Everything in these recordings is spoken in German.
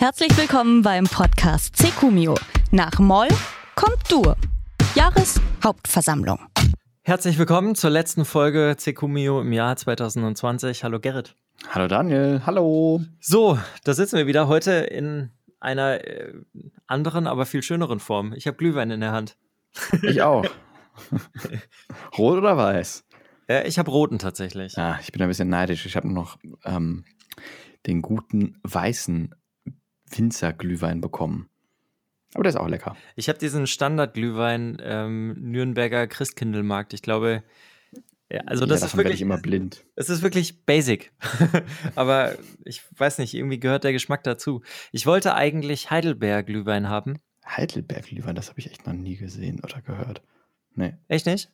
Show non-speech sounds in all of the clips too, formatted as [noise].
Herzlich willkommen beim Podcast Secumio. Nach Moll kommt Dur. Jahreshauptversammlung. Herzlich willkommen zur letzten Folge Secumio im Jahr 2020. Hallo Gerrit. Hallo Daniel, hallo. So, da sitzen wir wieder heute in einer äh, anderen, aber viel schöneren Form. Ich habe Glühwein in der Hand. Ich auch. [laughs] Rot oder weiß? Ja, ich habe roten tatsächlich. Ja, ich bin ein bisschen neidisch. Ich habe noch ähm, den guten weißen Winzerglühwein bekommen. Aber der ist auch lecker. Ich habe diesen Standardglühwein ähm, Nürnberger Christkindlmarkt. Ich glaube, ja, also das ja, ist wirklich ich immer blind. Es ist wirklich basic. [laughs] Aber ich weiß nicht, irgendwie gehört der Geschmack dazu. Ich wollte eigentlich Heidelberg Glühwein haben. Heidelberg Glühwein, das habe ich echt noch nie gesehen oder gehört. Nee. Echt nicht?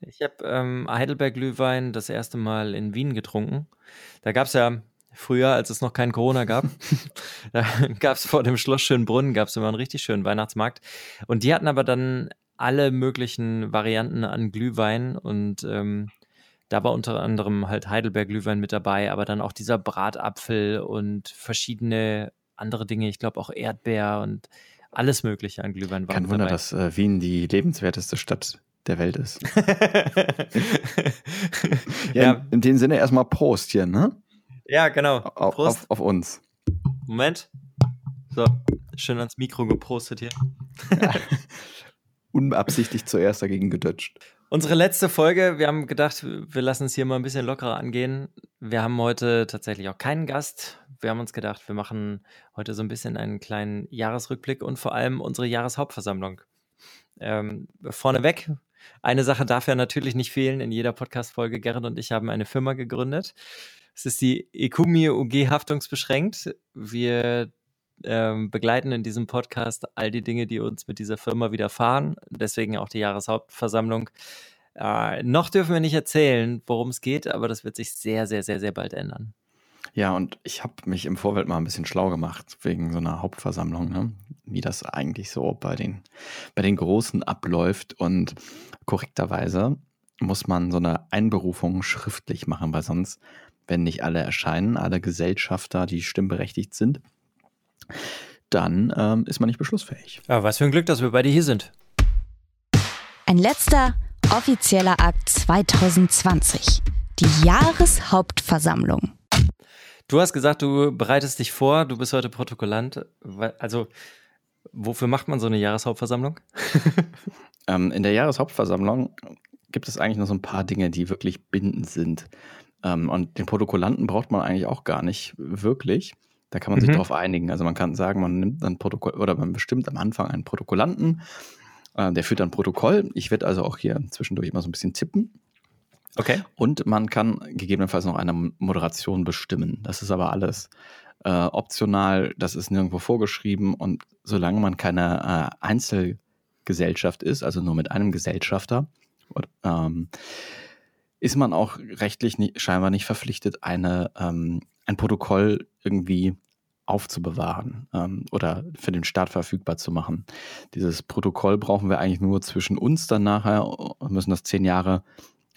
Ich habe ähm, Heidelberg Glühwein das erste Mal in Wien getrunken. Da gab es ja früher, als es noch kein Corona gab, [laughs] [laughs] da gab es vor dem Schloss Schönbrunn, gab es immer einen richtig schönen Weihnachtsmarkt. Und die hatten aber dann alle möglichen Varianten an Glühwein und ähm, da war unter anderem halt Heidelberg Glühwein mit dabei, aber dann auch dieser Bratapfel und verschiedene andere Dinge, ich glaube auch Erdbeer und alles Mögliche an Glühwein war. Kein Wunder, dabei. dass äh, Wien die lebenswerteste Stadt der Welt ist. [laughs] ja, ja. In, in, dem Sinne erstmal Prost hier, ne? Ja, genau. Auf, auf, auf, uns. Moment. So, schön ans Mikro gepostet hier. Ja. [laughs] Unbeabsichtigt zuerst dagegen gedutscht. Unsere letzte Folge, wir haben gedacht, wir lassen es hier mal ein bisschen lockerer angehen. Wir haben heute tatsächlich auch keinen Gast. Wir haben uns gedacht, wir machen heute so ein bisschen einen kleinen Jahresrückblick und vor allem unsere Jahreshauptversammlung. Ähm, vorneweg, eine Sache darf ja natürlich nicht fehlen in jeder Podcast-Folge. Gerrit und ich haben eine Firma gegründet. Es ist die Ekumi UG haftungsbeschränkt. Wir ähm, begleiten in diesem Podcast all die Dinge, die uns mit dieser Firma widerfahren. Deswegen auch die Jahreshauptversammlung. Äh, noch dürfen wir nicht erzählen, worum es geht, aber das wird sich sehr, sehr, sehr, sehr bald ändern. Ja, und ich habe mich im Vorfeld mal ein bisschen schlau gemacht wegen so einer Hauptversammlung, ne? wie das eigentlich so bei den, bei den Großen abläuft. Und korrekterweise muss man so eine Einberufung schriftlich machen, weil sonst, wenn nicht alle erscheinen, alle Gesellschafter, die stimmberechtigt sind, dann ähm, ist man nicht beschlussfähig. Ja, was für ein Glück, dass wir beide hier sind. Ein letzter offizieller Akt 2020. Die Jahreshauptversammlung. Du hast gesagt, du bereitest dich vor, du bist heute Protokollant. Also, wofür macht man so eine Jahreshauptversammlung? [laughs] ähm, in der Jahreshauptversammlung gibt es eigentlich noch so ein paar Dinge, die wirklich bindend sind. Ähm, und den Protokollanten braucht man eigentlich auch gar nicht wirklich. Da kann man sich mhm. darauf einigen. Also man kann sagen, man nimmt dann Protokoll oder man bestimmt am Anfang einen Protokollanten, äh, der führt dann Protokoll. Ich werde also auch hier zwischendurch immer so ein bisschen tippen. Okay. Und man kann gegebenenfalls noch eine Moderation bestimmen. Das ist aber alles äh, optional, das ist nirgendwo vorgeschrieben und solange man keine äh, Einzelgesellschaft ist, also nur mit einem Gesellschafter, ähm, ist man auch rechtlich nicht, scheinbar nicht verpflichtet, eine, ähm, ein Protokoll irgendwie aufzubewahren ähm, oder für den Staat verfügbar zu machen. Dieses Protokoll brauchen wir eigentlich nur zwischen uns dann nachher und müssen das zehn Jahre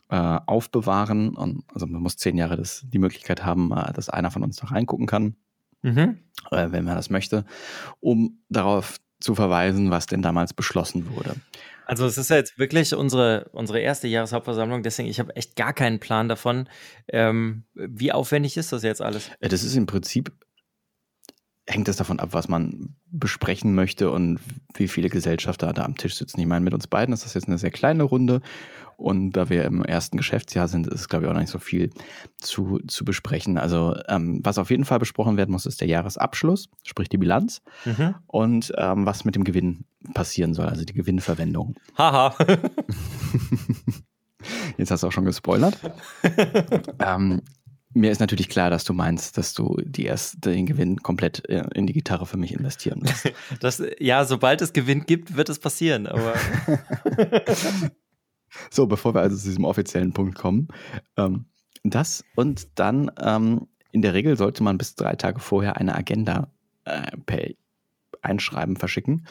äh, aufbewahren. Und, also man muss zehn Jahre das, die Möglichkeit haben, äh, dass einer von uns da reingucken kann, mhm. äh, wenn man das möchte, um darauf zu verweisen, was denn damals beschlossen wurde. Also es ist jetzt wirklich unsere, unsere erste Jahreshauptversammlung, deswegen ich habe echt gar keinen Plan davon. Ähm, wie aufwendig ist das jetzt alles? Äh, das ist im Prinzip, hängt es davon ab, was man besprechen möchte und wie viele Gesellschafter da am Tisch sitzen. Ich meine, mit uns beiden ist das jetzt eine sehr kleine Runde und da wir im ersten Geschäftsjahr sind, ist, glaube ich, auch noch nicht so viel zu, zu besprechen. Also, ähm, was auf jeden Fall besprochen werden muss, ist der Jahresabschluss, sprich die Bilanz mhm. und ähm, was mit dem Gewinn passieren soll, also die Gewinnverwendung. Haha. [laughs] Jetzt hast du auch schon gespoilert. [laughs] ähm, mir ist natürlich klar, dass du meinst, dass du die erst, den Gewinn komplett äh, in die Gitarre für mich investieren musst. [laughs] Das, ja, sobald es Gewinn gibt, wird es passieren. Aber [laughs] So, bevor wir also zu diesem offiziellen Punkt kommen. Ähm, das und dann ähm, in der Regel sollte man bis drei Tage vorher eine Agenda äh, per Einschreiben verschicken,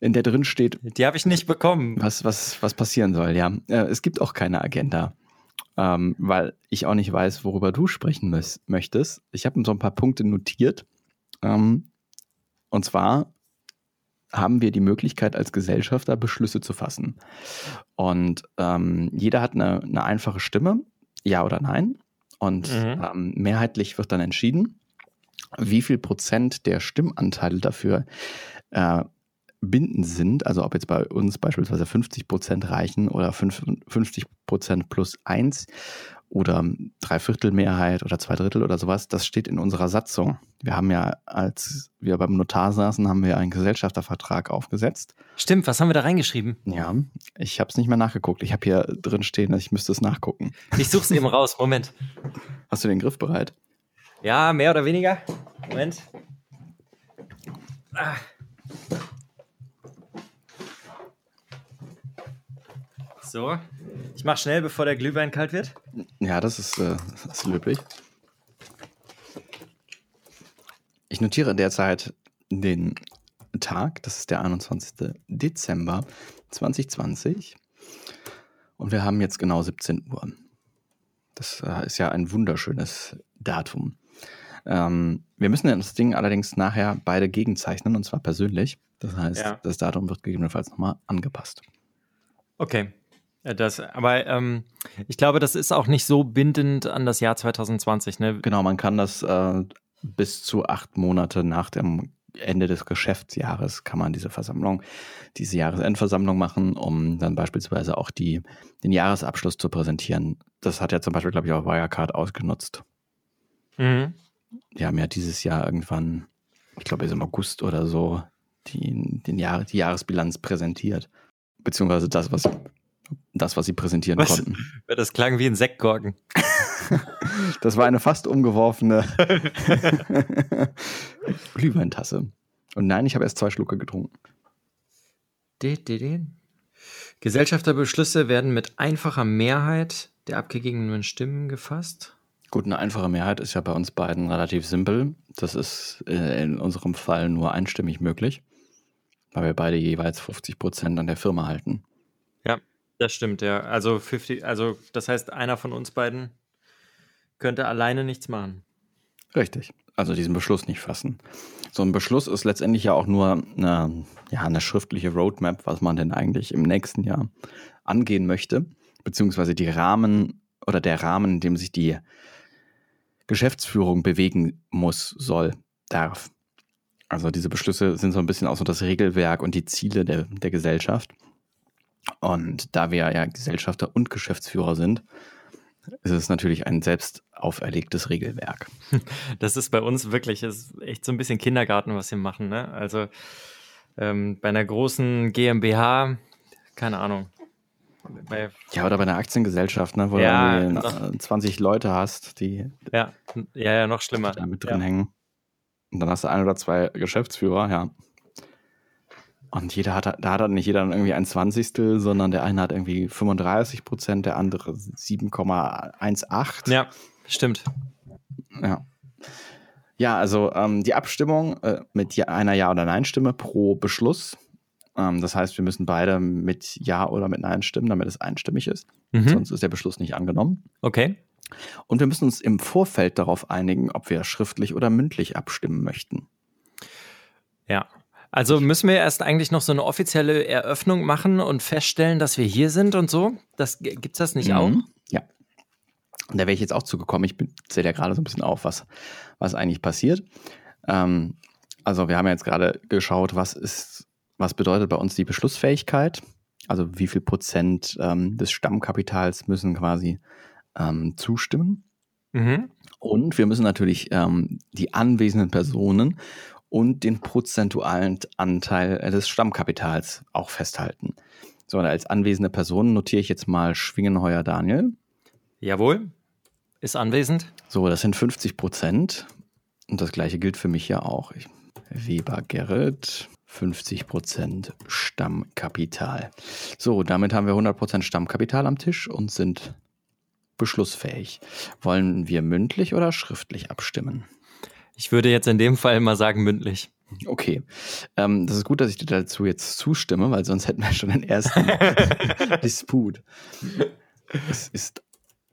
in der drin steht. Die habe ich nicht bekommen. Was, was, was passieren soll, ja. Äh, es gibt auch keine Agenda. Ähm, weil ich auch nicht weiß, worüber du sprechen möchtest. Ich habe so ein paar Punkte notiert. Ähm, Und zwar haben wir die Möglichkeit, als Gesellschafter Beschlüsse zu fassen. Und ähm, jeder hat eine, eine, einfache Stimme, ja oder nein. Und mhm. ähm, mehrheitlich wird dann entschieden, wie viel Prozent der Stimmanteile dafür äh, bindend sind, also ob jetzt bei uns beispielsweise 50 Prozent reichen oder 50 Prozent plus eins oder Dreiviertelmehrheit oder zwei Drittel oder sowas, das steht in unserer Satzung. Wir haben ja, als wir beim Notar saßen, haben wir einen Gesellschaftervertrag aufgesetzt. Stimmt, was haben wir da reingeschrieben? Ja, ich habe es nicht mehr nachgeguckt. Ich habe hier drin stehen, ich müsste es nachgucken. Ich suche es eben raus. Moment. Hast du den Griff bereit? Ja, mehr oder weniger. Moment. Ah. So, ich mache schnell, bevor der Glühwein kalt wird. Ja, das ist, äh, das ist löblich. Ich notiere derzeit den Tag, das ist der 21. Dezember 2020. Und wir haben jetzt genau 17 Uhr. Das äh, ist ja ein wunderschönes Datum. Ähm, wir müssen das Ding allerdings nachher beide gegenzeichnen und zwar persönlich. Das heißt, ja. das Datum wird gegebenenfalls nochmal angepasst. Okay, das, aber ähm, ich glaube, das ist auch nicht so bindend an das Jahr 2020. Ne? Genau, man kann das äh, bis zu acht Monate nach dem Ende des Geschäftsjahres kann man diese Versammlung, diese Jahresendversammlung machen, um dann beispielsweise auch die, den Jahresabschluss zu präsentieren. Das hat ja zum Beispiel, glaube ich, auch Wirecard ausgenutzt. Mhm. Die haben ja dieses Jahr irgendwann, ich glaube, im August oder so, die, den Jahr, die Jahresbilanz präsentiert. Beziehungsweise das, was das, was sie präsentieren was? konnten. [laughs] Das klang wie ein Sektgorken. [laughs] das war eine fast umgeworfene [laughs] Glühweintasse. Und nein, ich habe erst zwei Schlucke getrunken. Gesellschafterbeschlüsse werden mit einfacher Mehrheit der abgegebenen Stimmen gefasst. Gut, eine einfache Mehrheit ist ja bei uns beiden relativ simpel. Das ist äh, in unserem Fall nur einstimmig möglich, weil wir beide jeweils 50 Prozent an der Firma halten. Ja. Das stimmt, ja. Also 50, also das heißt, einer von uns beiden könnte alleine nichts machen. Richtig. Also diesen Beschluss nicht fassen. So ein Beschluss ist letztendlich ja auch nur eine, ja, eine schriftliche Roadmap, was man denn eigentlich im nächsten Jahr angehen möchte, beziehungsweise die Rahmen oder der Rahmen, in dem sich die Geschäftsführung bewegen muss, soll, darf. Also diese Beschlüsse sind so ein bisschen auch so das Regelwerk und die Ziele der, der Gesellschaft. Und da wir ja Gesellschafter und Geschäftsführer sind, ist es natürlich ein selbst auferlegtes Regelwerk. [laughs] Das ist bei uns wirklich ist echt so ein bisschen Kindergarten, was wir machen. Ne? Also ähm, bei einer großen GmbH, keine Ahnung. Bei, ja, oder bei einer Aktiengesellschaft, ne, wo ja, du noch, 20 Leute hast, die ja, ja, ja noch schlimmer. da mit drin ja. hängen. Und dann hast du ein oder zwei Geschäftsführer, ja. Und jeder hat, da hat dann nicht jeder dann irgendwie ein Zwanzigstel, sondern der eine hat irgendwie 35 Prozent, der andere 7,18. Ja, stimmt. Ja. Ja, also ähm, die Abstimmung äh, mit einer Ja- oder Nein-Stimme pro Beschluss. Ähm, das heißt, wir müssen beide mit Ja oder mit Nein stimmen, damit es einstimmig ist. Mhm. Sonst ist der Beschluss nicht angenommen. Okay. Und wir müssen uns im Vorfeld darauf einigen, ob wir schriftlich oder mündlich abstimmen möchten. Ja, also müssen wir erst eigentlich noch so eine offizielle Eröffnung machen und feststellen, dass wir hier sind und so? Das, gibt's das nicht mhm. auch? Ja. Und da wäre ich jetzt auch zugekommen. Ich zähle ja gerade so ein bisschen auf, was, was eigentlich passiert. Ähm, also wir haben ja jetzt gerade geschaut, was ist, was bedeutet bei uns die Beschlussfähigkeit? Also wie viel Prozent ähm, des Stammkapitals müssen quasi ähm, zustimmen? Mhm. Und wir müssen natürlich ähm, die anwesenden Personen und den prozentualen Anteil des Stammkapitals auch festhalten. So, und als anwesende Person notiere ich jetzt mal Schwingenheuer Daniel. Jawohl, ist anwesend. So, das sind 50 Prozent. Und das gleiche gilt für mich ja auch. Ich, Weber Gerrit, 50 Prozent Stammkapital. So, damit haben wir 100 Prozent Stammkapital am Tisch und sind beschlussfähig. Wollen wir mündlich oder schriftlich abstimmen? Ich würde jetzt in dem Fall mal sagen mündlich. Okay. Ähm, das ist gut, dass ich dir dazu jetzt zustimme, weil sonst hätten wir schon den ersten [laughs] Disput. Es ist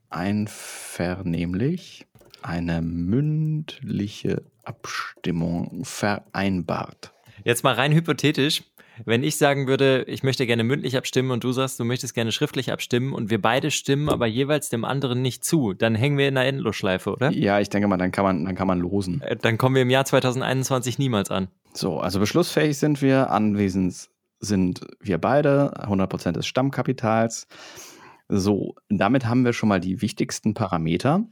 einvernehmlich eine mündliche Abstimmung vereinbart. Jetzt mal rein hypothetisch. Wenn ich sagen würde, ich möchte gerne mündlich abstimmen und du sagst, du möchtest gerne schriftlich abstimmen und wir beide stimmen aber jeweils dem anderen nicht zu, dann hängen wir in einer Endlosschleife, oder? Ja, ich denke mal, dann kann man, dann kann man losen. Äh, Dann kommen wir im Jahr 2021 niemals an. So, also beschlussfähig sind wir, anwesend sind wir beide, 100% des Stammkapitals. So, damit haben wir schon mal die wichtigsten Parameter.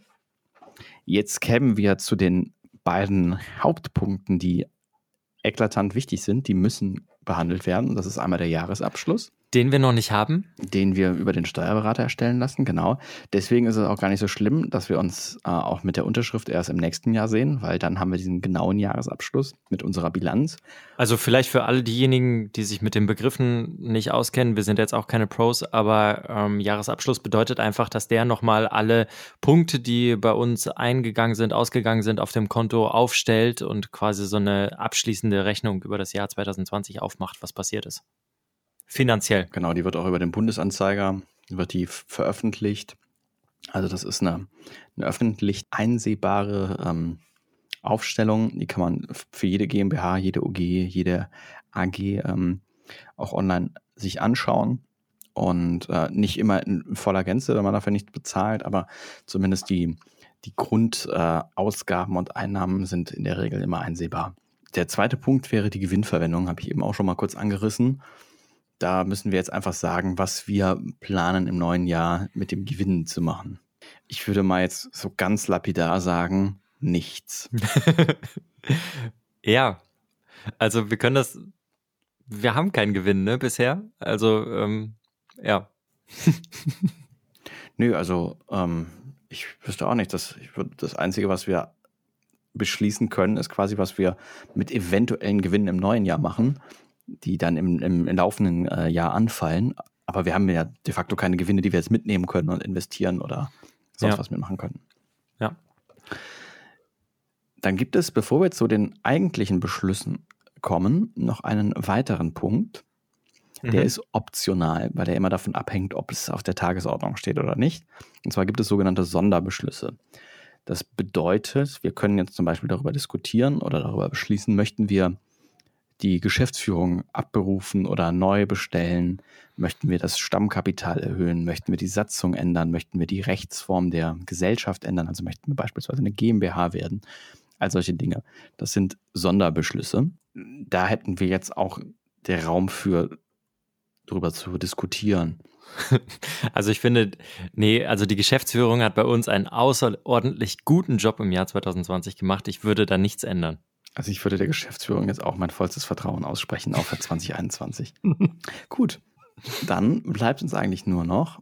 Jetzt kämen wir zu den beiden Hauptpunkten, die eklatant wichtig sind. Die müssen behandelt werden. Das ist einmal der Jahresabschluss, Den wir noch nicht haben. den wir über den Steuerberater erstellen lassen. Genau. Deswegen ist es auch gar nicht so schlimm, dass wir uns äh, auch mit der Unterschrift erst im nächsten Jahr sehen, weil dann haben wir diesen genauen Jahresabschluss mit unserer Bilanz. Also vielleicht für alle diejenigen, die sich mit den Begriffen nicht auskennen, wir sind jetzt auch keine Pros, aber ähm, Jahresabschluss bedeutet einfach, dass der nochmal alle Punkte, die bei uns eingegangen sind, ausgegangen sind, auf dem Konto aufstellt und quasi so eine abschließende Rechnung über das Jahr 2020 aufmacht, was passiert ist. Finanziell. Genau, die wird auch über den Bundesanzeiger, wird die veröffentlicht. Also das ist eine, eine öffentlich einsehbare ähm, Aufstellung. Die kann man für jede GmbH, jede OG, jede AG ähm, auch online sich anschauen. Und äh, nicht immer in voller Gänze, wenn man dafür nicht bezahlt, aber zumindest die, die Grundausgaben äh, und Einnahmen sind in der Regel immer einsehbar. Der zweite Punkt wäre die Gewinnverwendung, habe ich eben auch schon mal kurz angerissen. Da müssen wir jetzt einfach sagen, was wir planen im neuen Jahr mit dem Gewinn zu machen. Ich würde mal jetzt so ganz lapidar sagen, nichts. [laughs] ja. Also wir können das. Wir haben keinen Gewinn, ne, bisher. Also, ähm, ja. [laughs] Nö, also ähm, ich wüsste auch nicht, dass ich würd, das Einzige, was wir beschließen können, ist quasi, was wir mit eventuellen Gewinnen im neuen Jahr machen, die dann im, im, im laufenden äh, Jahr anfallen. Aber wir haben ja de facto keine Gewinne, die wir jetzt mitnehmen können und investieren oder sonst Ja. was mitmachen können. Ja. Dann gibt es, bevor wir zu den eigentlichen Beschlüssen kommen, noch einen weiteren Punkt. Der Mhm. ist optional, weil der immer davon abhängt, ob es auf der Tagesordnung steht oder nicht. Und zwar gibt es sogenannte Sonderbeschlüsse. Das bedeutet, wir können jetzt zum Beispiel darüber diskutieren oder darüber beschließen, möchten wir die Geschäftsführung abberufen oder neu bestellen? Möchten wir das Stammkapital erhöhen? Möchten wir die Satzung ändern? Möchten wir die Rechtsform der Gesellschaft ändern? Also möchten wir beispielsweise eine GmbH werden? All solche Dinge. Das sind Sonderbeschlüsse. Da hätten wir jetzt auch der Raum für drüber zu diskutieren. [laughs] Also ich finde, nee, also die Geschäftsführung hat bei uns einen außerordentlich guten Job im Jahr 2020 gemacht. Ich würde da nichts ändern. Also ich würde der Geschäftsführung jetzt auch mein vollstes Vertrauen aussprechen, auch für 2021. Gut, dann bleibt uns eigentlich nur noch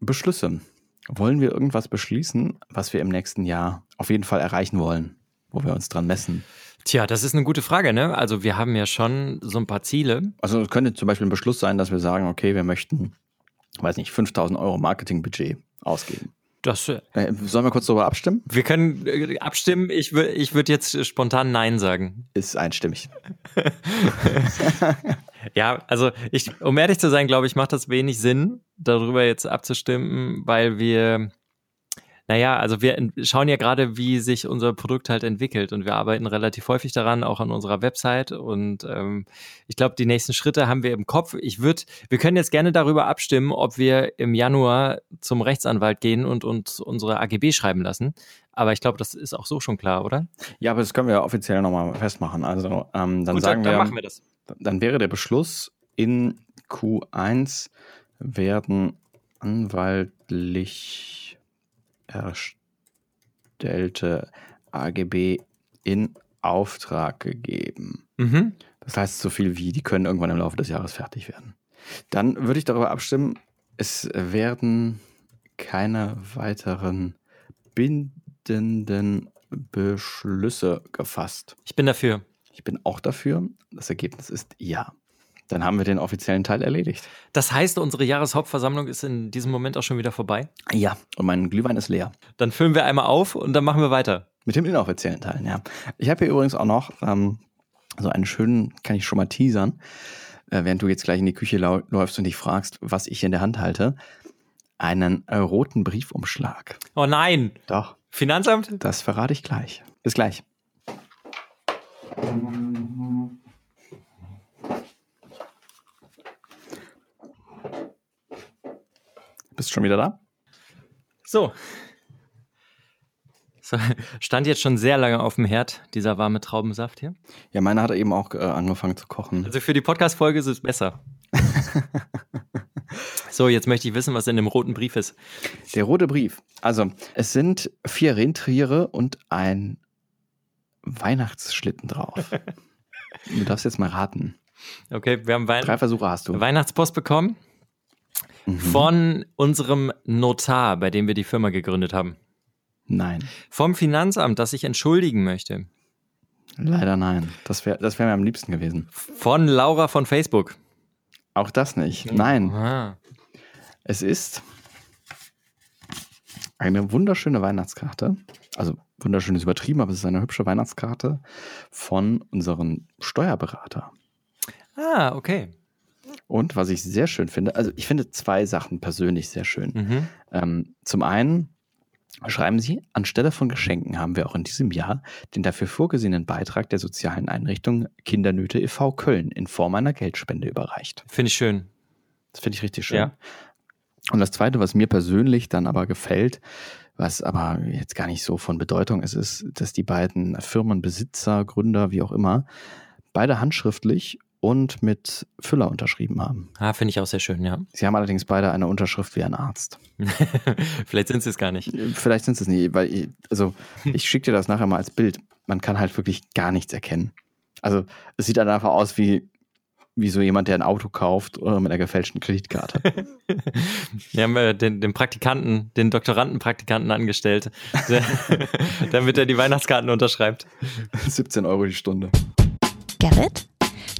Beschlüsse. Wollen wir irgendwas beschließen, was wir im nächsten Jahr auf jeden Fall erreichen wollen, wo wir uns dran messen? Tja, das ist eine gute Frage, ne? Also wir haben ja schon so ein paar Ziele. Also es könnte zum Beispiel ein Beschluss sein, dass wir sagen, okay, wir möchten, weiß nicht, 5000 Euro Marketingbudget ausgeben. Das, äh, Äh, sollen wir kurz darüber abstimmen? wir können äh, abstimmen. Ich, wür- ich würde jetzt spontan Nein sagen. Ist einstimmig. [laughs] Ja, also ich, um ehrlich zu sein, glaube ich, macht das wenig Sinn, darüber jetzt abzustimmen, weil wir, naja, also wir schauen ja gerade, wie sich unser Produkt halt entwickelt und wir arbeiten relativ häufig daran, auch an unserer Website und ähm, ich glaube, die nächsten Schritte haben wir im Kopf. Ich würde, wir können jetzt gerne darüber abstimmen, ob wir im Januar zum Rechtsanwalt gehen und uns unsere AGB schreiben lassen. Aber ich glaube, das ist auch so schon klar, oder? Ja, aber das können wir offiziell nochmal festmachen. Also ähm, dann Gut, sagen dann wir, machen wir das. dann wäre der Beschluss in Q1 werden anwaltlich erstellte AGB in Auftrag gegeben. Mhm. Das heißt so viel wie, die können irgendwann im Laufe des Jahres fertig werden. Dann würde ich darüber abstimmen, es werden keine weiteren bindenden Beschlüsse gefasst. Ich bin dafür. Ich bin auch dafür. Das Ergebnis ist ja. Dann haben wir den offiziellen Teil erledigt. Das heißt, unsere Jahreshauptversammlung ist in diesem Moment auch schon wieder vorbei. Ja. Und mein Glühwein ist leer. Dann füllen wir einmal auf und dann machen wir weiter. Mit dem inoffiziellen Teil, ja. Ich habe hier übrigens auch noch ähm, so einen schönen, kann ich schon mal teasern, äh, während du jetzt gleich in die Küche läufst und dich fragst, was ich in der Hand halte. Einen äh, roten Briefumschlag. Oh nein! Doch, Finanzamt? das verrate ich gleich. Bis gleich. Bist du schon wieder da? So. so. Stand jetzt schon sehr lange auf dem Herd, dieser warme Traubensaft hier. Ja, meine hat eben auch äh, angefangen zu kochen. Also für die Podcast-Folge ist es besser. [laughs] so, jetzt möchte ich wissen, was in dem roten Brief ist. Der rote Brief. Also, es sind vier Rentiere und ein Weihnachtsschlitten drauf. [laughs] du darfst jetzt mal raten. Okay, wir haben Wein Drei Versuche hast du. Weihnachtspost bekommen Mhm. von unserem Notar, bei dem wir die Firma gegründet haben. Nein, Vom Finanzamt, das ich entschuldigen möchte. leider nein. Das wäre das wär mir am liebsten gewesen. Von Laura von Facebook. Auch das nicht. Nein, Ah. es ist eine wunderschöne Weihnachtskarte. Also wunderschön ist übertrieben, aber es ist eine hübsche Weihnachtskarte von unserem Steuerberater. ah, okay. Und was ich sehr schön finde, also ich finde zwei Sachen persönlich sehr schön. Mhm. Ähm, zum einen schreiben Sie, anstelle von Geschenken haben wir auch in diesem Jahr den dafür vorgesehenen Beitrag der sozialen Einrichtung Kindernöte e.V. Köln in Form einer Geldspende überreicht. Finde ich schön. Das finde ich richtig schön. Ja. Und das Zweite, was mir persönlich dann aber gefällt, was aber jetzt gar nicht so von Bedeutung ist, ist, dass die beiden Firmenbesitzer, Gründer, wie auch immer, beide handschriftlich und mit Füller unterschrieben haben. Ah, finde ich auch sehr schön, ja. Sie haben allerdings beide eine Unterschrift wie ein Arzt. [laughs] Vielleicht sind sie es gar nicht. Vielleicht sind es nie, weil ich, also ich schicke dir das nachher mal als Bild. Man kann halt wirklich gar nichts erkennen. Also es sieht dann einfach aus wie, wie so jemand, der ein Auto kauft oder mit einer gefälschten Kreditkarte. [laughs] Wir haben äh, den, den Praktikanten, den Doktorandenpraktikanten angestellt, der, [laughs] damit er die Weihnachtskarten unterschreibt. 17 Euro die Stunde. Gerrit,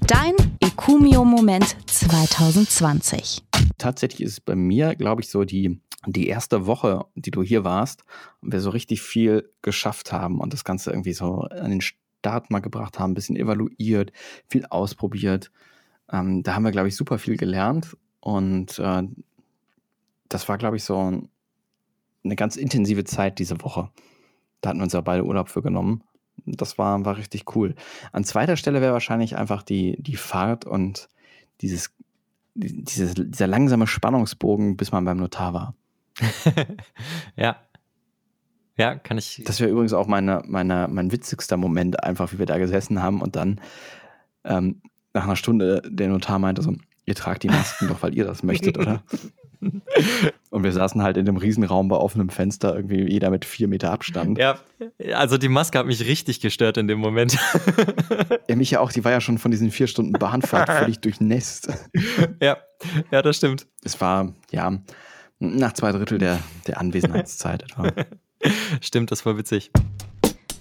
dein Ekumio-Moment 2020. Tatsächlich ist es bei mir, glaube ich, so die, die erste Woche, die du hier warst, wir so richtig viel geschafft haben und das Ganze irgendwie so an den Start mal gebracht haben, ein bisschen evaluiert, viel ausprobiert. Ähm, da haben wir, glaube ich, super viel gelernt und äh, das war, glaube ich, so eine ganz intensive Zeit diese Woche. Da hatten wir uns ja beide Urlaub für genommen. Das war, war richtig cool. An zweiter Stelle wäre wahrscheinlich einfach die, die Fahrt und dieses, dieses, dieser langsame Spannungsbogen, bis man beim Notar war. [laughs] ja. Ja, kann ich. Das wäre übrigens auch meine, meine, mein witzigster Moment, einfach wie wir da gesessen haben und dann ähm, nach einer Stunde der Notar meinte so, ihr tragt die Masken doch, weil ihr das möchtet, oder? [laughs] [laughs] Und wir saßen halt in dem Riesenraum bei offenem Fenster, irgendwie jeder mit vier Meter Abstand. Ja, also die Maske hat mich richtig gestört in dem Moment. [laughs] Ja, mich ja auch, die war ja schon von diesen vier Stunden Bahnfahrt [laughs] völlig durchnässt. ja, ja, das stimmt. Es war, ja, nach zwei Drittel der, der Anwesenheitszeit etwa. Stimmt, das war witzig.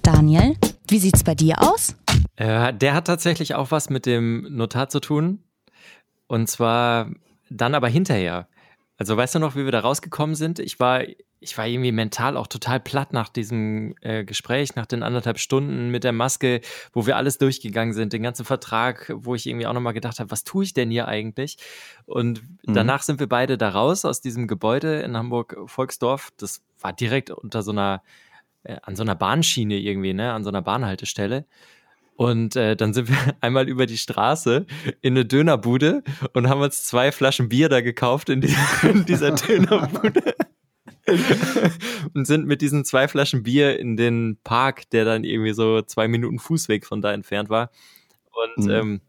Daniel, wie sieht's bei dir aus? Äh, der hat tatsächlich auch was mit dem Notar zu tun. Und zwar dann aber hinterher. Also weißt du noch, wie wir da rausgekommen sind? Ich war, ich war irgendwie mental auch total platt nach diesem äh, Gespräch, nach den anderthalb Stunden mit der Maske, wo wir alles durchgegangen sind, den ganzen Vertrag, wo ich irgendwie auch nochmal gedacht habe, was tue ich denn hier eigentlich? Und Mhm. danach sind wir beide da raus aus diesem Gebäude in Hamburg-Volksdorf. Das war direkt unter so einer, äh, an so einer Bahnschiene irgendwie, ne, an so einer Bahnhaltestelle. Und äh, dann sind wir [laughs] einmal über die Straße in eine Dönerbude und haben uns zwei Flaschen Bier da gekauft in, die, [laughs] in dieser Dönerbude. [laughs] und sind mit diesen zwei Flaschen Bier in den Park, der dann irgendwie so zwei Minuten Fußweg von da entfernt war. Und Mhm. ähm,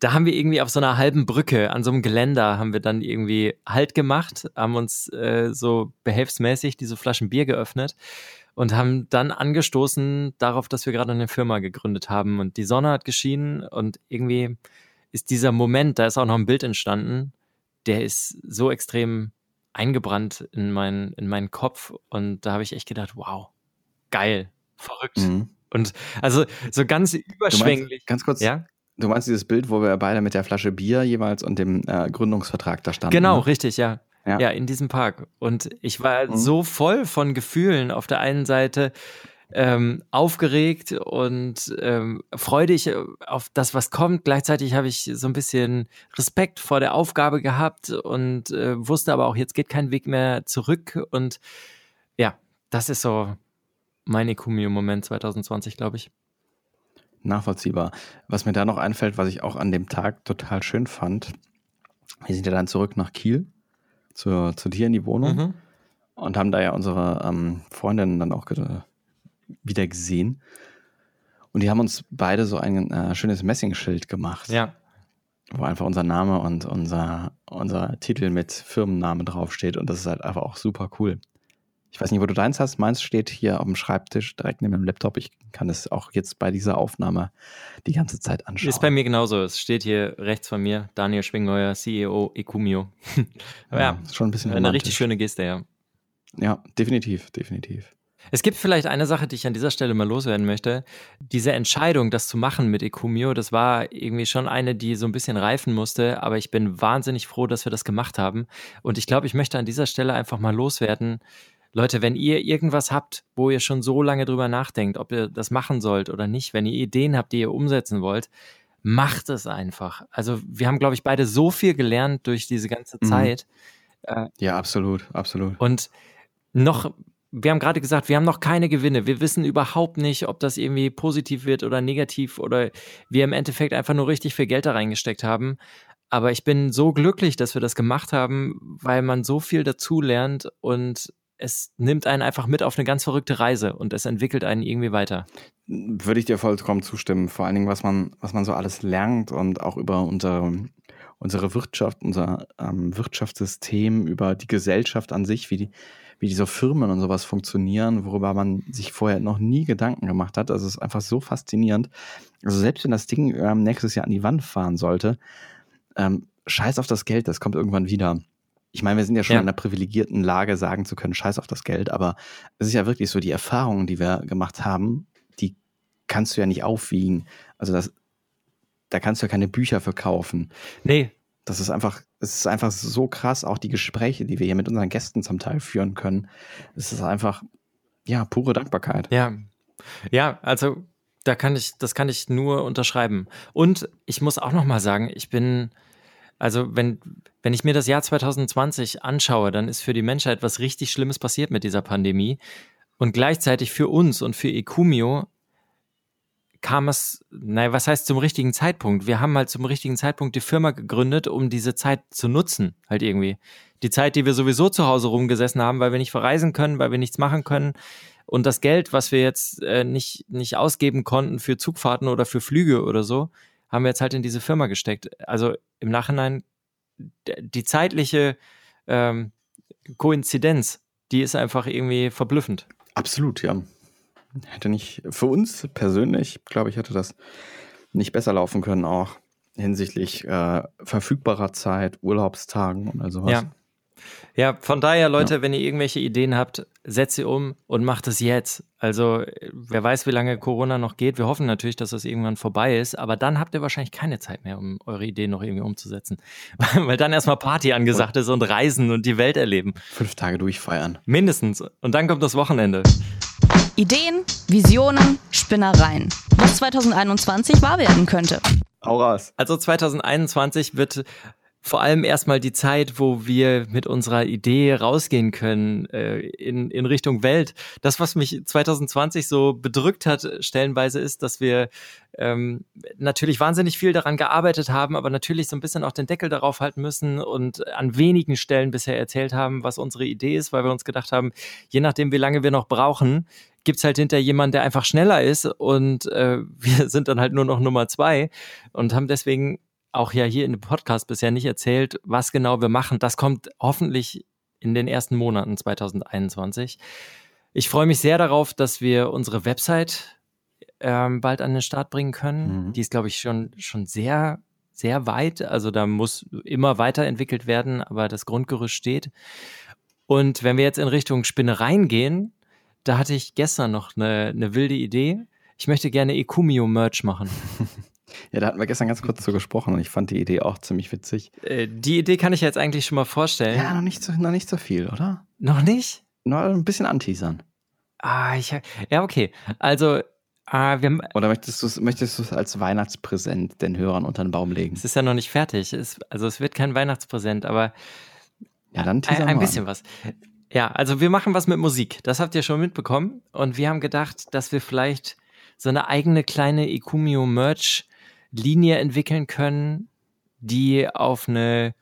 da haben wir irgendwie auf so einer halben Brücke, an so einem Geländer, haben wir dann irgendwie Halt gemacht, haben uns äh, so behelfsmäßig diese Flaschen Bier geöffnet und haben dann angestoßen darauf, dass wir gerade eine Firma gegründet haben. Und die Sonne hat geschienen und irgendwie ist dieser Moment, da ist auch noch ein Bild entstanden, der ist so extrem eingebrannt in, mein, in meinen Kopf. Und da habe ich echt gedacht, wow, geil, verrückt. Mhm. Und also so ganz Du meinst, überschwänglich. ganz kurz, Ja, du meinst dieses Bild, wo wir beide mit der Flasche Bier jeweils und dem äh, Gründungsvertrag da standen? genau, ne? richtig, ja. Ja. Ja, in diesem Park. Und ich war Mhm. so voll von Gefühlen. Auf der einen Seite ähm, aufgeregt und ähm, freudig äh, auf das, was kommt. Gleichzeitig habe ich so ein bisschen Respekt vor der Aufgabe gehabt und äh, wusste aber auch, jetzt geht kein Weg mehr zurück. Und ja, das ist so mein Ekumio-Moment 2020, glaube ich. Nachvollziehbar. Was mir da noch einfällt, was ich auch an dem Tag total schön fand, wir sind ja dann zurück nach Kiel zu, zu dir in die Wohnung mhm. und haben da ja unsere ähm, Freundinnen dann auch wieder gesehen. Und die haben uns beide so ein äh, schönes Messingschild gemacht. Ja. Wo einfach unser Name und unser, unser Titel mit Firmenname draufsteht. Und das ist halt einfach auch super cool. Ich weiß nicht, wo du deins hast. Meins steht hier auf dem Schreibtisch direkt neben dem Laptop. Ich kann es auch jetzt bei dieser Aufnahme die ganze Zeit anschauen. Ist bei mir genauso. Es steht hier rechts von mir Daniel Schwingeuer, CEO Ecumio. [laughs] ja, ja, ist schon ein bisschen Eine richtig schöne Geste, ja. Ja, definitiv, definitiv. Es gibt vielleicht eine Sache, die ich an dieser Stelle mal loswerden möchte. Diese Entscheidung, das zu machen mit Ecumio, das war irgendwie schon eine, die so ein bisschen reifen musste, aber ich bin wahnsinnig froh, dass wir das gemacht haben. Und ich glaube, ich möchte an dieser Stelle einfach mal loswerden. Leute, wenn ihr irgendwas habt, wo ihr schon so lange drüber nachdenkt, ob ihr das machen sollt oder nicht, wenn ihr Ideen habt, die ihr umsetzen wollt, macht es einfach. Also wir haben, glaube ich, beide so viel gelernt durch diese ganze mhm. Zeit. Mhm. ja, absolut, absolut. Und noch wir haben gerade gesagt, wir haben noch keine Gewinne. Wir wissen überhaupt nicht, ob das irgendwie positiv wird oder negativ oder wir im Endeffekt einfach nur richtig viel Geld da reingesteckt haben. Aber ich bin so glücklich, dass wir das gemacht haben, weil man so viel dazu lernt und es nimmt einen einfach mit auf eine ganz verrückte Reise und es entwickelt einen irgendwie weiter. Würde ich dir vollkommen zustimmen. Vor allen Dingen, was man, was man so alles lernt und auch über unsere, unsere Wirtschaft, unser ähm, Wirtschaftssystem, über die Gesellschaft an sich, wie die, wie diese Firmen und sowas funktionieren, worüber man sich vorher noch nie Gedanken gemacht hat. Also es ist einfach so faszinierend. Also selbst wenn das Ding ähm, nächstes Jahr an die Wand fahren sollte, ähm, scheiß auf das Geld, das kommt irgendwann wieder. Ich meine, wir sind ja schon ja. in einer privilegierten Lage, sagen zu können, scheiß auf das Geld, aber es ist ja wirklich so, die Erfahrungen, die wir gemacht haben, die kannst du ja nicht aufwiegen. Also das, da kannst du ja keine Bücher verkaufen. Nee, das ist einfach, es ist einfach so krass, auch die Gespräche, die wir hier mit unseren Gästen zum Teil führen können. Es ist einfach, ja, pure Dankbarkeit. Ja. Ja, also da kann ich, das kann ich nur unterschreiben. Und ich muss auch nochmal sagen, ich bin, also wenn, wenn ich mir das Jahr 2020 anschaue, dann ist für die Menschheit was richtig Schlimmes passiert mit dieser Pandemie. Und gleichzeitig für uns und für Ecumio kam es, naja, was heißt zum richtigen Zeitpunkt? Wir haben halt zum richtigen Zeitpunkt die Firma gegründet, um diese Zeit zu nutzen, halt irgendwie. Die Zeit, die wir sowieso zu Hause rumgesessen haben, weil wir nicht verreisen können, weil wir nichts machen können. Und das Geld, was wir jetzt äh, nicht, nicht ausgeben konnten für Zugfahrten oder für Flüge oder so, haben wir jetzt halt in diese Firma gesteckt. Also im Nachhinein, die zeitliche ähm, Koinzidenz, die ist einfach irgendwie verblüffend. Absolut, ja hätte nicht, für uns persönlich, glaube ich, hätte das nicht besser laufen können, auch hinsichtlich äh, verfügbarer Zeit, Urlaubstagen und all sowas. Ja. Ja, von daher, Leute, ja. wenn ihr irgendwelche Ideen habt, setzt sie um und macht es jetzt. Also, wer weiß, wie lange Corona noch geht. Wir hoffen natürlich, dass das irgendwann vorbei ist, aber dann habt ihr wahrscheinlich keine Zeit mehr, um eure Ideen noch irgendwie umzusetzen. [laughs] Weil dann erstmal Party angesagt ist und Reisen und die Welt erleben. Fünf Tage durchfeiern. Mindestens. Und dann kommt das Wochenende. Ideen, Visionen, Spinnereien. Was 2021 wahr werden könnte. Hau raus. Also 2021 wird vor allem erstmal die Zeit, wo wir mit unserer Idee rausgehen können äh, in, in Richtung Welt. Das, was mich 2020 so bedrückt hat, stellenweise ist, dass wir ähm, natürlich wahnsinnig viel daran gearbeitet haben, aber natürlich so ein bisschen auch den Deckel darauf halten müssen und an wenigen Stellen bisher erzählt haben, was unsere Idee ist, weil wir uns gedacht haben, je nachdem, wie lange wir noch brauchen, gibt's halt hinter jemanden, der einfach schneller ist und äh, [laughs] wir sind dann halt nur noch Nummer zwei und haben deswegen auch ja hier in dem Podcast bisher nicht erzählt, was genau wir machen. Das kommt hoffentlich in den ersten Monaten 2021. Ich freue mich sehr darauf, dass wir unsere Website ähm, bald an den Start bringen können. Mhm. Die ist, glaube ich, schon, schon sehr, sehr weit. Also da muss immer weiterentwickelt werden, aber das Grundgerüst steht. Und wenn wir jetzt in Richtung Spinnereien gehen, da hatte ich gestern noch eine, eine wilde Idee. Ich möchte gerne Ecumio-Merch machen. [laughs] Ja, da hatten wir gestern ganz kurz zu gesprochen und ich fand die Idee auch ziemlich witzig. Äh, die Idee kann ich jetzt eigentlich schon mal vorstellen. Ja, noch nicht so, noch nicht so viel, oder? Noch nicht? Noch ein bisschen anteasern. Ah, ich, ja, okay. Also, Ah, wir, Oder möchtest du es möchtest als Weihnachtspräsent den Hörern unter den Baum legen? Es ist ja noch nicht fertig. Es, also es wird kein Weihnachtspräsent, aber ja, dann ein, ein bisschen was. Ja, also wir machen was mit Musik. Das habt ihr schon mitbekommen. Und wir haben gedacht, dass wir vielleicht so eine eigene kleine Ecumio Merch Linie entwickeln können, die auf eine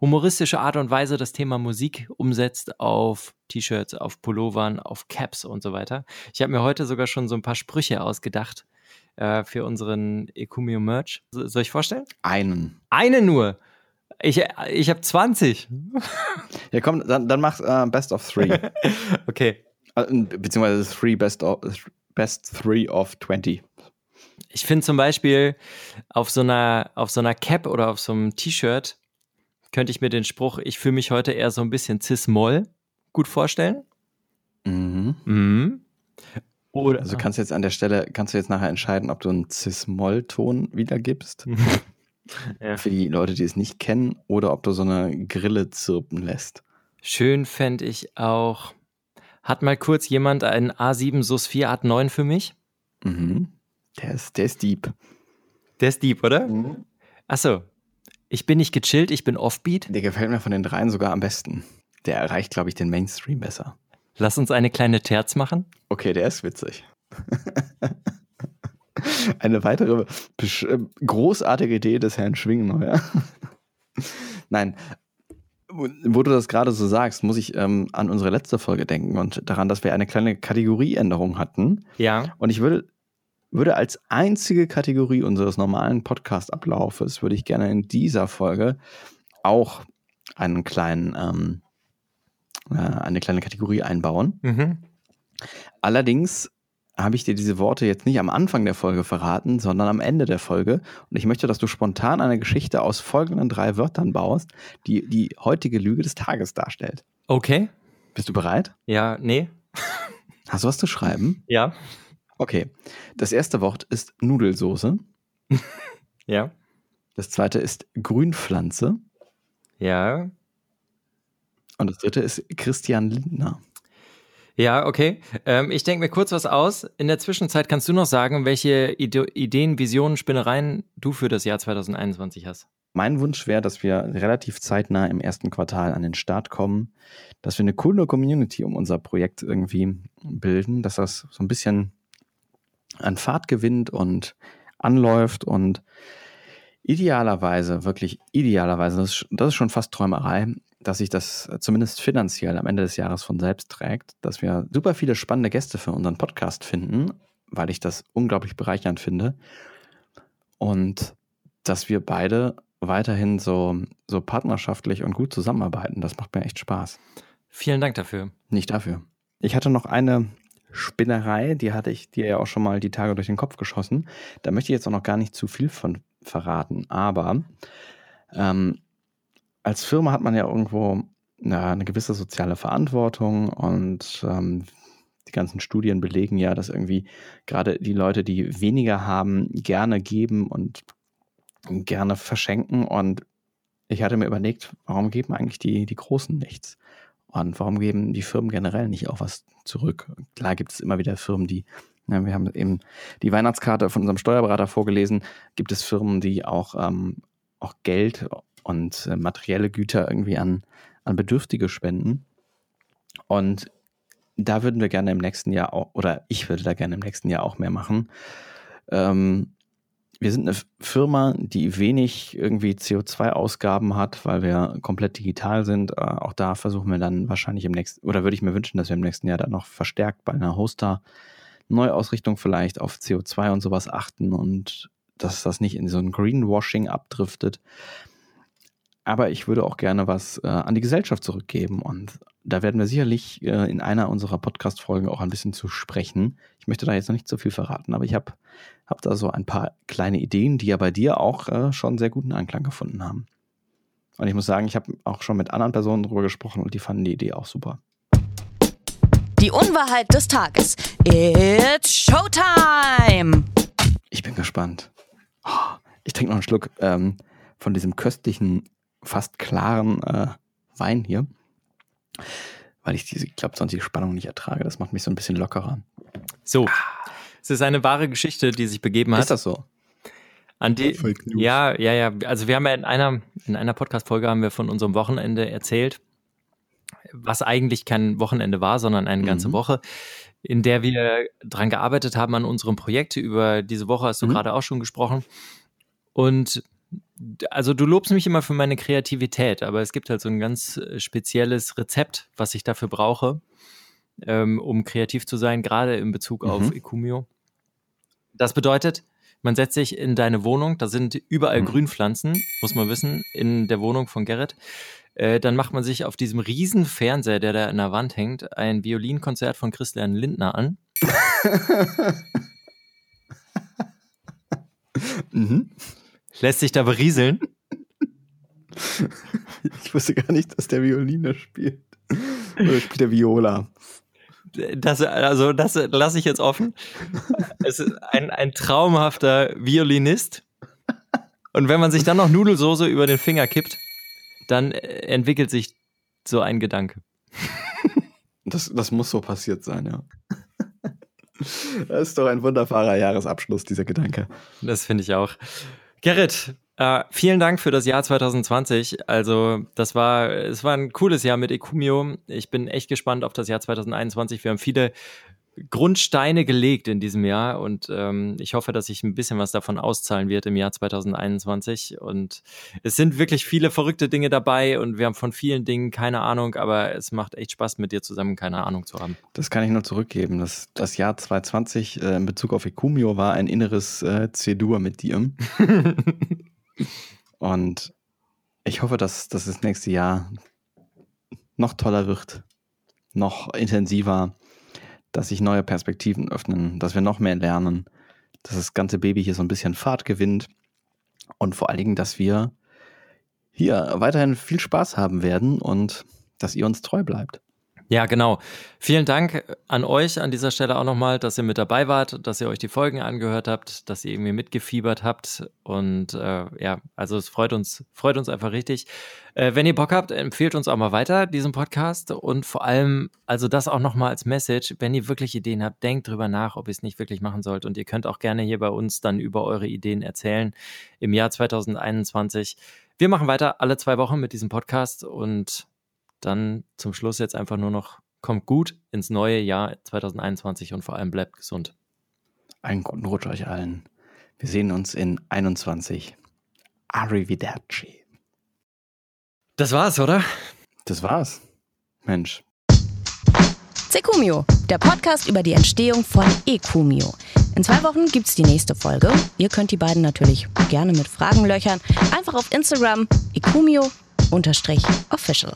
humoristische Art und Weise das Thema Musik umsetzt auf T-Shirts, auf Pullovern, auf Caps und so weiter. Ich habe mir heute sogar schon so ein paar Sprüche ausgedacht äh, für unseren Ekumio Merch. So, soll ich vorstellen? Einen. Eine nur. Ich, ich habe 20. Ja, komm, dann, dann mach äh, Best of Three. [laughs] okay. Äh, Beziehungsweise Three Best of, Best Three of 20. Ich finde zum Beispiel auf so einer, auf so einer Cap oder auf so einem T-Shirt könnte ich mir den Spruch, ich fühle mich heute eher so ein bisschen cis-moll gut vorstellen. Mhm. Mhm. Oder, Also kannst du jetzt an der Stelle, kannst du jetzt nachher entscheiden, ob du einen Cis-Moll-Ton wiedergibst, [laughs] ja. für die Leute, die es nicht kennen, oder ob du so eine Grille zirpen lässt. Schön fände ich auch. Hat mal kurz jemand einen A7 SUS 4 Art 9 für mich? Mhm. Der ist, der ist deep. Der ist deep, oder? Achso. Ich bin nicht gechillt, ich bin offbeat. Der gefällt mir von den dreien sogar am besten. Der erreicht, glaube ich, den Mainstream besser. Lass uns eine kleine Terz machen. Okay, der ist witzig. [laughs] Eine weitere äh, großartige Idee des Herrn Schwingenheuer. [laughs] Nein, wo du das gerade so sagst, muss ich ähm, an unsere letzte Folge denken und daran, dass wir eine kleine Kategorieänderung hatten. Ja. Und ich würde, würde als einzige Kategorie unseres normalen Podcast-Ablaufes, würde ich gerne in dieser Folge auch einen kleinen, ähm, äh, eine kleine Kategorie einbauen. Mhm. Allerdings habe ich dir diese Worte jetzt nicht am Anfang der Folge verraten, sondern am Ende der Folge. Und ich möchte, dass du spontan eine Geschichte aus folgenden drei Wörtern baust, die die heutige Lüge des Tages darstellt. Okay. Bist du bereit? Ja, nee. Hast du was zu schreiben? Ja. Okay. Das erste Wort ist Nudelsoße. Ja. Das zweite ist Grünpflanze. Ja. Und das dritte ist Christian Lindner. Ja, okay. Ähm, ich denke mir kurz was aus. In der Zwischenzeit kannst du noch sagen, welche Ide Ideen, Visionen, Spinnereien du für das Jahr 2021 hast. Mein Wunsch wäre, dass wir relativ zeitnah im ersten Quartal an den Start kommen, dass wir eine coole Community um unser Projekt irgendwie bilden, dass das so ein bisschen an Fahrt gewinnt und anläuft und idealerweise, wirklich idealerweise, das ist, das ist schon fast Träumerei, dass sich das zumindest finanziell am Ende des Jahres von selbst trägt, dass wir super viele spannende Gäste für unseren Podcast finden, weil ich das unglaublich bereichernd finde und dass wir beide weiterhin so, so partnerschaftlich und gut zusammenarbeiten. Das macht mir echt Spaß. Vielen Dank dafür. Nicht dafür. Ich hatte noch eine Spinnerei, die hatte ich dir ja auch schon mal die Tage durch den Kopf geschossen. Da möchte ich jetzt auch noch gar nicht zu viel von verraten. Aber ähm, als Firma hat man ja irgendwo na, eine gewisse soziale Verantwortung und ähm, die ganzen Studien belegen ja, dass irgendwie gerade die Leute, die weniger haben, gerne geben und gerne verschenken. Und ich hatte mir überlegt, warum geben eigentlich die, die Großen nichts? Und warum geben die Firmen generell nicht auch was zurück? Klar gibt es immer wieder Firmen, die, ja, wir haben eben die Weihnachtskarte von unserem Steuerberater vorgelesen, gibt es Firmen, die auch, ähm, auch Geld und äh, materielle Güter irgendwie an, an Bedürftige spenden. Und da würden wir gerne im nächsten Jahr auch, oder ich würde da gerne im nächsten Jahr auch mehr machen. Ähm, wir sind eine Firma, die wenig irgendwie CO2-Ausgaben hat, weil wir komplett digital sind. Äh, auch da versuchen wir dann wahrscheinlich im nächsten, oder würde ich mir wünschen, dass wir im nächsten Jahr dann noch verstärkt bei einer Hoster-Neuausrichtung vielleicht auf CO2 und sowas achten und dass das nicht in so ein Greenwashing abdriftet. Aber ich würde auch gerne was äh, an die Gesellschaft zurückgeben. Und da werden wir sicherlich äh, in einer unserer Podcast-Folgen auch ein bisschen zu sprechen. Ich möchte da jetzt noch nicht so viel verraten, aber ich habe hab da so ein paar kleine Ideen, die ja bei dir auch äh, schon sehr guten Anklang gefunden haben. Und ich muss sagen, ich habe auch schon mit anderen Personen darüber gesprochen und die fanden die Idee auch super. Die Unwahrheit des Tages. It's Showtime! Ich bin gespannt. Oh, ich trinke noch einen Schluck ähm, von diesem köstlichen, fast klaren äh, Wein hier, weil ich diese, ich glaube, sonst die Spannung nicht ertrage. Das macht mich so ein bisschen lockerer. So. Es ist eine wahre Geschichte, die sich begeben hat. Ist das so? An die, ja, ja, ja. Also wir haben ja in einer, in einer Podcast-Folge haben wir von unserem Wochenende erzählt, was eigentlich kein Wochenende war, sondern eine ganze Mhm. Woche, in der wir dran gearbeitet haben an unserem Projekt. Über diese Woche hast du Mhm. gerade auch schon gesprochen. Und also du lobst mich immer für meine Kreativität, aber es gibt halt so ein ganz äh, spezielles Rezept, was ich dafür brauche, ähm, um kreativ zu sein, gerade in Bezug auf Mhm. Ekumio. Das bedeutet, man setzt sich in deine Wohnung, da sind überall Mhm. Grünpflanzen, muss man wissen, in der Wohnung von Gerrit. Äh, dann macht man sich auf diesem riesen Fernseher, der da in der Wand hängt, ein Violinkonzert von Christian Lindner an. [laughs] mhm. Lässt sich da berieseln. [laughs] Ich wusste gar nicht, dass der Violine spielt. Oder spielt der Viola? Das, also das lasse ich jetzt offen. Es ist ein, ein traumhafter Violinist. Und wenn man sich dann noch Nudelsoße über den Finger kippt, dann äh, entwickelt sich so ein Gedanke. Das, das muss so passiert sein, ja. Das ist doch ein wunderbarer Jahresabschluss, dieser Gedanke. Das finde ich auch. Gerrit, äh, vielen Dank für das Jahr 2020. Also, das war, es war ein cooles Jahr mit Ekumio. Ich bin echt gespannt auf das Jahr 2021. Wir haben viele Grundsteine gelegt in diesem Jahr und ähm, ich hoffe, dass sich ein bisschen was davon auszahlen wird im Jahr 2021. Und es sind wirklich viele verrückte Dinge dabei und wir haben von vielen Dingen keine Ahnung, aber es macht echt Spaß, mit dir zusammen keine Ahnung zu haben. Das kann ich nur zurückgeben. Das, das Jahr 2020 äh, in Bezug auf Ekumio war ein inneres äh, C-Dur mit dir. [laughs] Und ich hoffe, dass, dass das nächste Jahr noch toller wird, noch intensiver, dass sich neue Perspektiven öffnen, dass wir noch mehr lernen, dass das ganze Baby hier so ein bisschen Fahrt gewinnt und vor allen Dingen, dass wir hier weiterhin viel Spaß haben werden und dass ihr uns treu bleibt. Ja, genau. Vielen Dank an euch an dieser Stelle auch nochmal, dass ihr mit dabei wart, dass ihr euch die Folgen angehört habt, dass ihr irgendwie mitgefiebert habt. Und äh, ja, also es freut uns, freut uns einfach richtig. Äh, wenn ihr Bock habt, empfehlt uns auch mal weiter, diesen Podcast. Und vor allem, also das auch nochmal als Message, wenn ihr wirklich Ideen habt, denkt drüber nach, ob ihr es nicht wirklich machen sollt. Und ihr könnt auch gerne hier bei uns dann über eure Ideen erzählen im Jahr 2021. Wir machen weiter alle zwei Wochen mit diesem Podcast und dann zum Schluss jetzt einfach nur noch, kommt gut ins neue Jahr 2021 und vor allem bleibt gesund. Einen guten Rutsch euch allen. Wir sehen uns in 21. Arrivederci. Das war's, oder? Das war's. Mensch. Sekumio, der Podcast über die Entstehung von Ekumio. In zwei Wochen gibt's die nächste Folge. Ihr könnt die beiden natürlich gerne mit Fragen löchern. Einfach auf Instagram ekumio-official.